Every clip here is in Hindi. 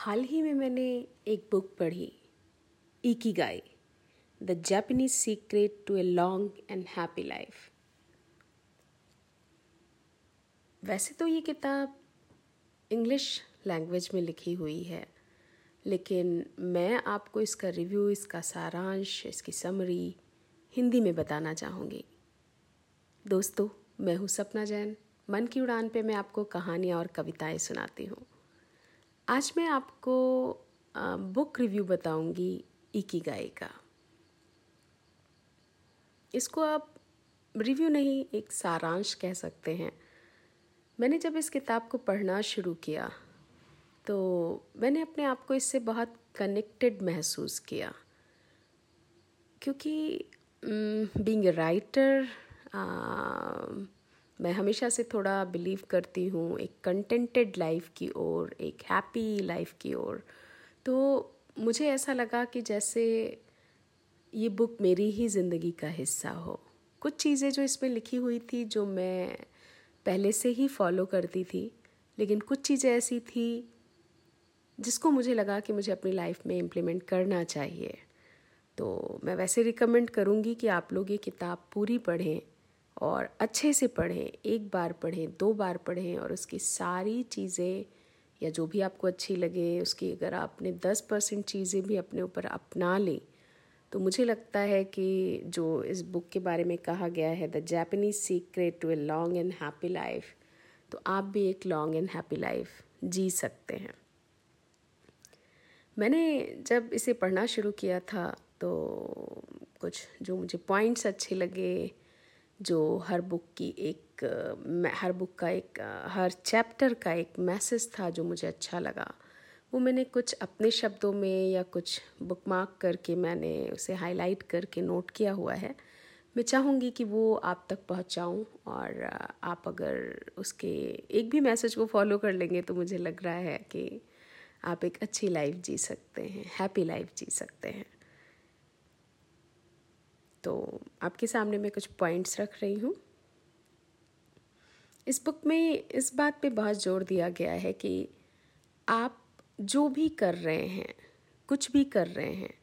हाल ही में मैंने एक बुक पढ़ी, Ikigai, the Japanese secret to a long and happy life. वैसे तो ये किताब इंग्लिश लैंग्वेज में लिखी हुई है, लेकिन मैं आपको इसका रिव्यू, इसका सारांश, इसकी समरी हिंदी में बताना चाहूँगी। दोस्तों, मैं हूँ सपना जैन। मन की उड़ान पे मैं आपको कहानियाँ और कविताएँ सुनाती हूँ। आज मैं आपको बुक रिव्यू बताऊँगी इकी गाय का इसको आप रिव्यू नहीं, एक सारांश कह सकते हैं। मैंने जब इस किताब को पढ़ना शुरू किया तो मैंने अपने आप को इससे बहुत कनेक्टेड महसूस किया। क्योंकि बीइंग ए राइटर मैं हमेशा से थोड़ा बिलीव करती हूँ एक कंटेंटेड लाइफ की ओर, एक हैप्पी लाइफ की ओर। तो मुझे ऐसा लगा कि जैसे ये बुक मेरी ही ज़िंदगी का हिस्सा हो। कुछ चीज़ें जो इसमें लिखी हुई थी जो मैं पहले से ही फॉलो करती थी, लेकिन कुछ चीज़ें ऐसी थी जिसको मुझे लगा कि मुझे अपनी लाइफ में इम्प्लीमेंट करना चाहिए। तो मैं वैसे रिकमेंड करूँगी कि आप लोग ये किताब पूरी पढ़ें। और अच्छे से पढ़ें, एक बार पढ़ें, दो बार पढ़ें और उसकी सारी चीज़ें या जो भी आपको अच्छी लगे, उसकी अगर आपने दस परसेंट चीज़ें भी अपने ऊपर अपना लें तो मुझे लगता है कि जो इस बुक के बारे में कहा गया है, the Japanese secret to a long and happy life तो आप भी एक लॉन्ग एंड हैप्पी लाइफ जी सकते हैं। मैंने जब इसे पढ़ना शुरू किया था तो कुछ जो मुझे पॉइंट्स अच्छे लगे जो हर बुक की एक हर बुक का एक, हर चैप्टर का एक मैसेज था जो मुझे अच्छा लगा। वो मैंने कुछ अपने शब्दों में या कुछ बुक मार्क करके मैंने उसे हाईलाइट करके नोट किया हुआ है। मैं चाहूँगी कि वो आप तक पहुँचाऊँ और आप अगर उसके एक भी मैसेज को फॉलो कर लेंगे तो मुझे लग रहा है कि आप एक अच्छी लाइफ जी सकते हैं हैप्पी लाइफ जी सकते हैं। तो आपके सामने मैं कुछ पॉइंट्स रख रही हूँ। इस बुक में, इस बात पे बहुत ज़ोर दिया गया है कि आप जो भी कर रहे हैं, कुछ भी कर रहे हैं,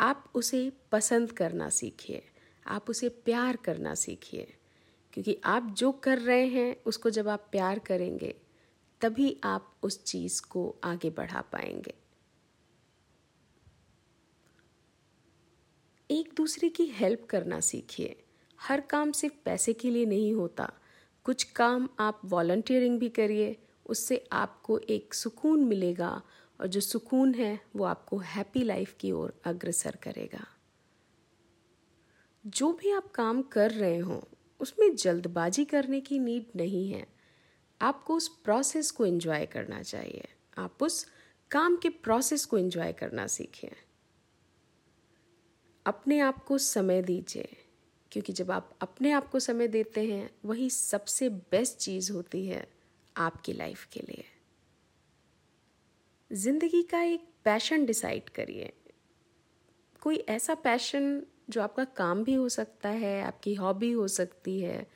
आप उसे पसंद करना सीखिए, आप उसे प्यार करना सीखिए, क्योंकि आप जो कर रहे हैं, उसको जब आप प्यार करेंगे, तभी आप उस चीज़ को आगे बढ़ा पाएँगे। दूसरे की हेल्प करना सीखिए। हर काम सिर्फ़ पैसे के लिए नहीं होता। कुछ काम आप वॉल्टियरिंग भी करिए, उससे आपको एक सुकून मिलेगा और जो सुकून है, वो आपको हैप्पी लाइफ की ओर अग्रसर करेगा। जो भी आप काम कर रहे हों, उसमें जल्दबाजी करने की नीड नहीं है। आपको उस प्रोसेस को एंजॉय करना चाहिए। आप उस काम के प्रोसेस को एंजॉय करना सीखें अपने आप को समय दीजिए। क्योंकि जब आप अपने आप को समय देते हैं, वही सबसे बेस्ट चीज़ होती है आपकी लाइफ के लिए। ज़िंदगी का एक पैशन डिसाइड करिए। कोई ऐसा पैशन जो आपका काम भी हो सकता है, आपकी हॉबी हो सकती है,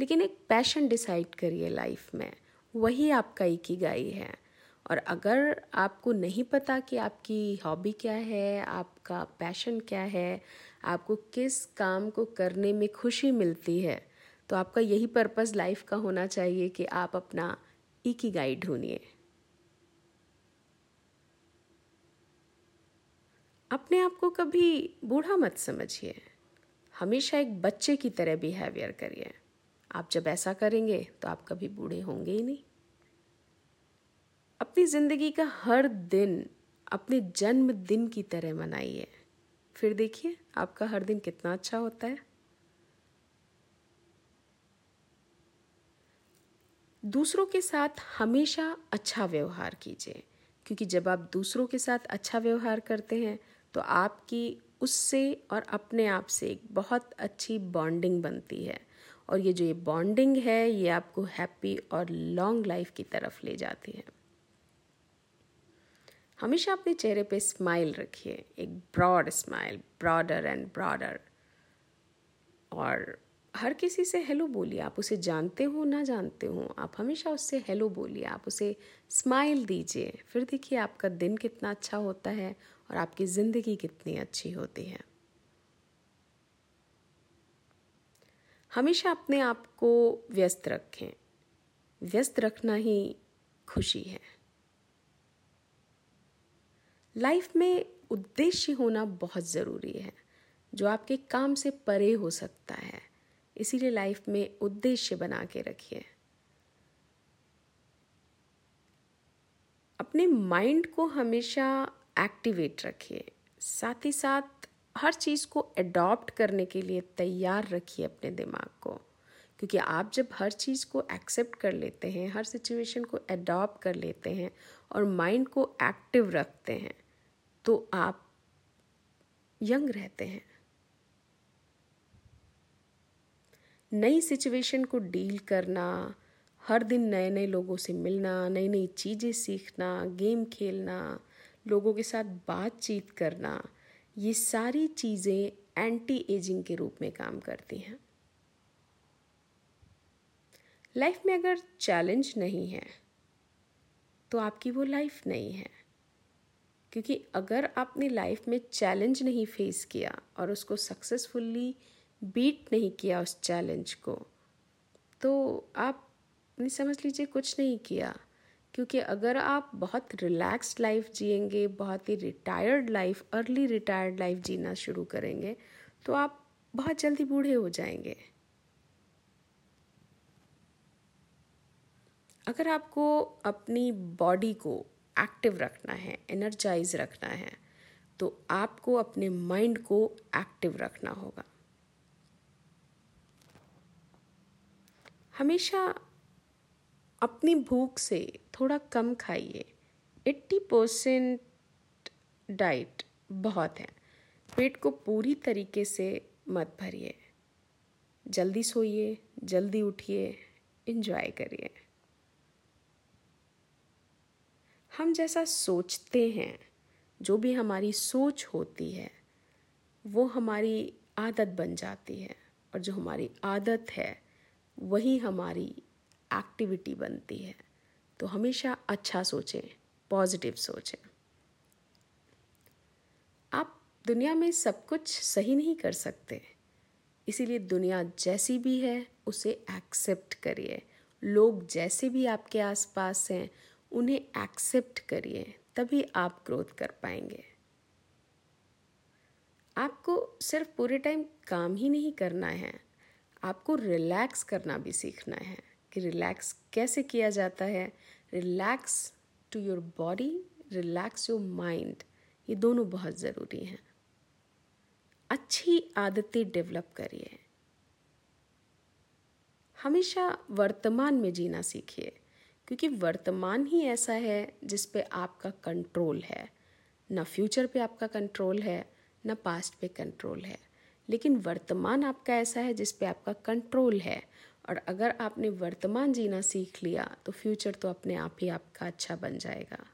लेकिन एक पैशन डिसाइड करिए लाइफ में, वही आपका गाई है। और अगर आपको नहीं पता कि आपकी हॉबी क्या है, आपका पैशन क्या है, आपको किस काम को करने में खुशी मिलती है तो आपका यही पर्पज़ लाइफ का होना चाहिए कि आप अपना की गाइड ढूंढिए। अपने आप को कभी बूढ़ा मत समझिए। हमेशा एक बच्चे की तरह बिहेवियर करिए। आप जब ऐसा करेंगे तो आप कभी बूढ़े होंगे ही नहीं। अपनी ज़िंदगी का हर दिन अपने जन्मदिन की तरह मनाइए। फिर देखिए आपका हर दिन कितना अच्छा होता है। दूसरों के साथ हमेशा अच्छा व्यवहार कीजिए, क्योंकि जब आप दूसरों के साथ अच्छा व्यवहार करते हैं तो आपकी उससे और अपने आप से एक बहुत अच्छी बॉन्डिंग बनती है। और ये जो ये बॉन्डिंग है, ये आपको हैप्पी और लॉन्ग लाइफ की तरफ़ ले जाती है। हमेशा अपने चेहरे पे स्माइल रखिए, एक broad smile, broader and broader. और हर किसी से हेलो बोलिए, आप उसे जानते हो, ना जानते हो, आप हमेशा उससे हेलो बोलिए, आप उसे स्माइल दीजिए। फिर देखिए आपका दिन कितना अच्छा होता है और आपकी ज़िंदगी कितनी अच्छी होती है। हमेशा अपने आप को व्यस्त रखें। व्यस्त रखना ही खुशी है। लाइफ में उद्देश्य होना बहुत ज़रूरी है, जो आपके काम से परे हो सकता है। इसीलिए लाइफ में उद्देश्य बना के रखिए। अपने माइंड को हमेशा एक्टिवेट रखिए। साथ ही साथ हर चीज़ को अडॉप्ट करने के लिए तैयार रखिए अपने दिमाग को। क्योंकि आप जब हर चीज़ को एक्सेप्ट कर लेते हैं, हर सिचुएशन को अडॉप्ट कर लेते हैं और माइंड को एक्टिव रखते हैं तो आप यंग रहते हैं। नई सिचुएशन को डील करना, हर दिन नए नए लोगों से मिलना नई नई चीज़ें सीखना, गेम खेलना, लोगों के साथ बातचीत करना, ये सारी चीज़ें एंटी एजिंग के रूप में काम करती हैं। लाइफ में अगर चैलेंज नहीं है तो आपकी वो लाइफ नहीं है। क्योंकि अगर आपने लाइफ में चैलेंज नहीं फेस किया और उसको सक्सेसफुली बीट नहीं किया उस चैलेंज को तो आप समझ लीजिए कुछ नहीं किया। क्योंकि अगर आप बहुत रिलैक्स्ड लाइफ जिएँगे, बहुत ही retired life early retired life जीना शुरू करेंगे तो आप बहुत जल्दी बूढ़े हो जाएँगे। अगर आपको अपनी बॉडी को एक्टिव रखना है एनर्जाइज रखना है तो आपको अपने माइंड को एक्टिव रखना होगा। हमेशा अपनी भूख से थोड़ा कम खाइए। एट्टी परसेंट डाइट बहुत है। पेट को पूरी तरीके से मत भरिए। जल्दी सोइए, जल्दी उठिए इन्जॉय करिए। हम जैसा सोचते हैं, जो भी हमारी सोच होती है, वो हमारी आदत बन जाती है और जो हमारी आदत है, वही हमारी एक्टिविटी बनती है। तो हमेशा अच्छा सोचें पॉजिटिव सोचें। आप दुनिया में सब कुछ सही नहीं कर सकते, इसीलिए दुनिया जैसी भी है, उसे एक्सेप्ट करिए। लोग जैसे भी आपके आसपास हैं उन्हें एक्सेप्ट करिए, तभी आप ग्रोथ कर पाएँगे। आपको सिर्फ़ पूरे टाइम काम ही नहीं करना है, आपको रिलैक्स करना भी सीखना है कि रिलैक्स कैसे किया जाता है। Relax to your body relax your mind ये दोनों बहुत ज़रूरी हैं। अच्छी आदतें डेवलप करिए। हमेशा वर्तमान में जीना सीखिए। क्योंकि वर्तमान ही ऐसा है जिस पे आपका कंट्रोल है। ना फ्यूचर पे आपका कंट्रोल है, ना पास्ट पे कंट्रोल है। लेकिन वर्तमान आपका ऐसा है जिस पे आपका कंट्रोल है। और अगर आपने वर्तमान जीना सीख लिया तो फ्यूचर तो अपने आप ही आपका अच्छा बन जाएगा।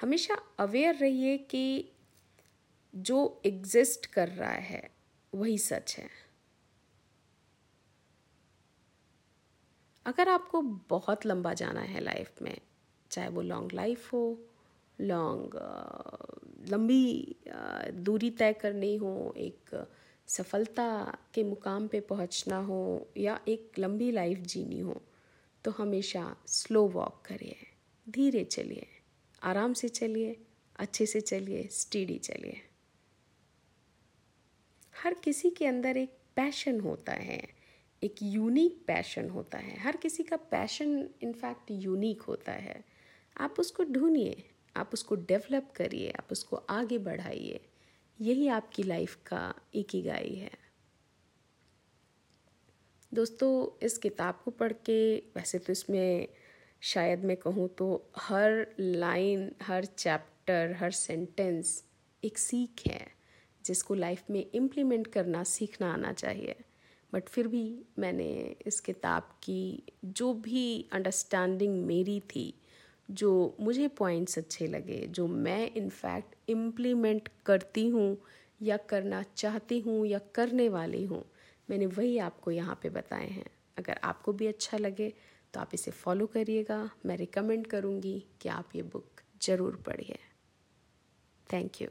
हमेशा अवेयर रहिए कि जो एग्जिस्ट कर रहा है, वही सच है। अगर आपको बहुत लंबा जाना है लाइफ में, चाहे वो लॉन्ग लाइफ हो लॉन्ग लंबी दूरी तय करनी हो, एक सफलता के मुकाम पे पहुँचना हो, या एक लंबी लाइफ जीनी हो तो हमेशा स्लो वॉक करिए, धीरे चलिए, आराम से चलिए, अच्छे से चलिए स्टीडी चलिए। हर किसी के अंदर एक पैशन होता है। एक यूनिक पैशन होता है। हर किसी का पैशन इनफैक्ट यूनिक होता है। आप उसको ढूंढिए, आप उसको डेवलप करिए, आप उसको आगे बढ़ाइए। यही आपकी लाइफ का एक ही। है दोस्तों, इस किताब को पढ़ के, वैसे तो इसमें शायद मैं कहूँ तो हर लाइन हर चैप्टर हर सेंटेंस एक सीख है, जिसको लाइफ में इम्प्लीमेंट करना, सीखना आना चाहिए। बट फिर भी मैंने इस किताब की जो भी अंडरस्टैंडिंग मेरी थी, जो मुझे पॉइंट्स अच्छे लगे, जो मैं इनफैक्ट इम्प्लीमेंट करती हूँ या करना चाहती हूँ या करने वाली हूँ, मैंने वही आपको यहाँ पे बताए हैं। अगर आपको भी अच्छा लगे तो आप इसे फॉलो करिएगा। मैं रिकमेंड करूँगी कि आप ये बुक ज़रूर पढ़िए। Thank you